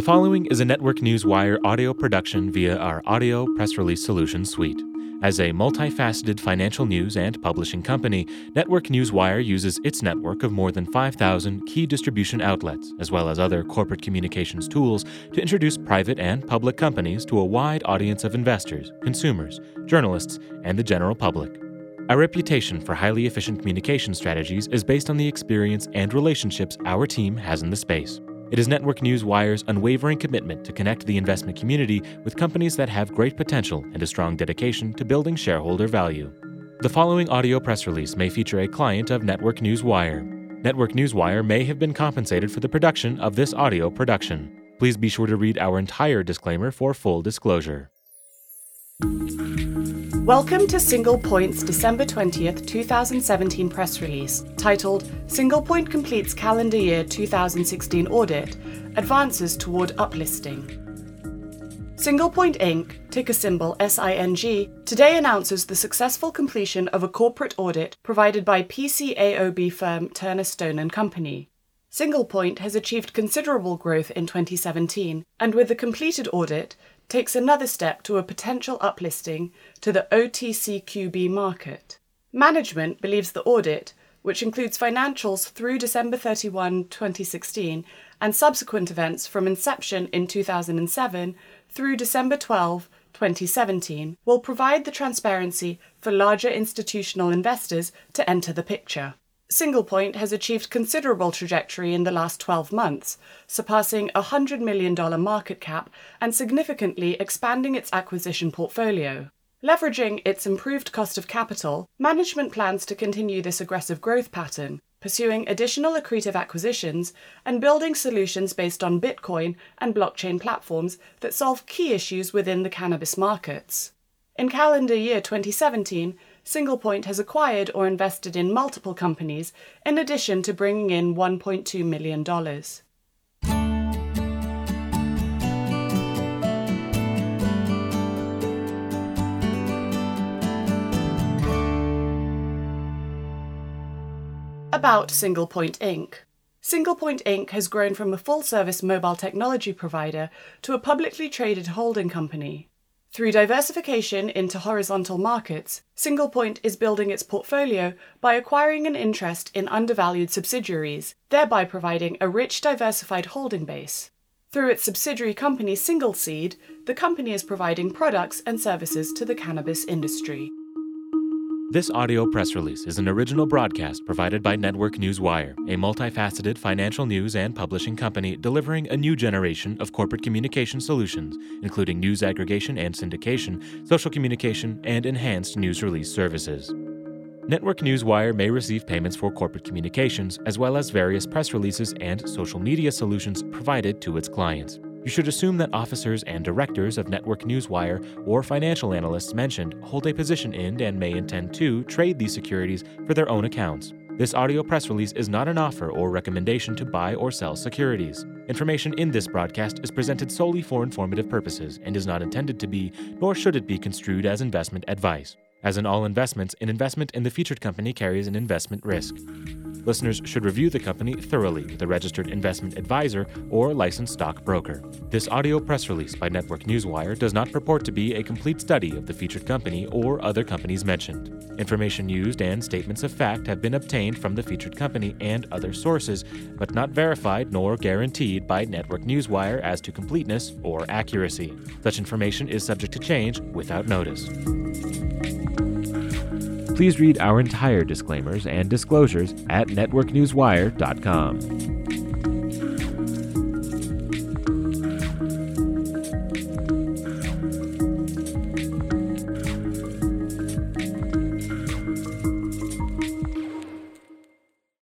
The following is a Network News Wire audio production via our audio press release solution suite. As a multifaceted financial news and publishing company, Network News Wire uses its network of more than 5,000 key distribution outlets, as well as other corporate communications tools, to introduce private and public companies to a wide audience of investors, consumers, journalists, and the general public. Our reputation for highly efficient communication strategies is based on the experience and relationships our team has in the space. It is Network News Wire's unwavering commitment to connect the investment community with companies that have great potential and a strong dedication to building shareholder value. The following audio press release may feature a client of Network News Wire. Network News Wire may have been compensated for the production of this audio production. Please be sure to read our entire disclaimer for full disclosure. Welcome to SinglePoint's December 20th, 2017 press release titled SinglePoint Completes Calendar Year 2016 Audit Advances Toward Uplisting. SinglePoint Inc., ticker symbol SING, today announces the successful completion of a corporate audit provided by PCAOB firm Turner Stone & Company. SinglePoint has achieved considerable growth in 2017, and with the completed audit, takes another step to a potential uplisting to the OTCQB market. Management believes the audit, which includes financials through December 31, 2016, and subsequent events from inception in 2007 through December 12, 2017, will provide the transparency for larger institutional investors to enter the picture. SinglePoint has achieved considerable trajectory in the last 12 months, surpassing a $100 million market cap and significantly expanding its acquisition portfolio. Leveraging its improved cost of capital, management plans to continue this aggressive growth pattern, pursuing additional accretive acquisitions and building solutions based on Bitcoin and blockchain platforms that solve key issues within the cannabis markets. In calendar year 2017, SinglePoint has acquired or invested in multiple companies, in addition to bringing in $1.2 million. About SinglePoint Inc. SinglePoint Inc. has grown from a full service mobile technology provider to a publicly traded holding company. Through diversification into horizontal markets, SinglePoint is building its portfolio by acquiring an interest in undervalued subsidiaries, thereby providing a rich, diversified holding base. Through its subsidiary company SingleSeed, the company is providing products and services to the cannabis industry. This audio press release is an original broadcast provided by Network News Wire, a multifaceted financial news and publishing company delivering a new generation of corporate communication solutions, including news aggregation and syndication, social communication, and enhanced news release services. Network News Wire may receive payments for corporate communications, as well as various press releases and social media solutions provided to its clients. You should assume that officers and directors of Network Newswire or financial analysts mentioned hold a position in and may intend to trade these securities for their own accounts. This audio press release is not an offer or recommendation to buy or sell securities. Information in this broadcast is presented solely for informative purposes and is not intended to be, nor should it be construed as investment advice. As in all investments, an investment in the featured company carries an investment risk. Listeners should review the company thoroughly with a registered investment advisor or licensed stock broker. This audio press release by Network Newswire does not purport to be a complete study of the featured company or other companies mentioned. Information used and statements of fact have been obtained from the featured company and other sources, but not verified nor guaranteed by Network Newswire as to completeness or accuracy. Such information is subject to change without notice. Please read our entire disclaimers and disclosures at networknewswire.com.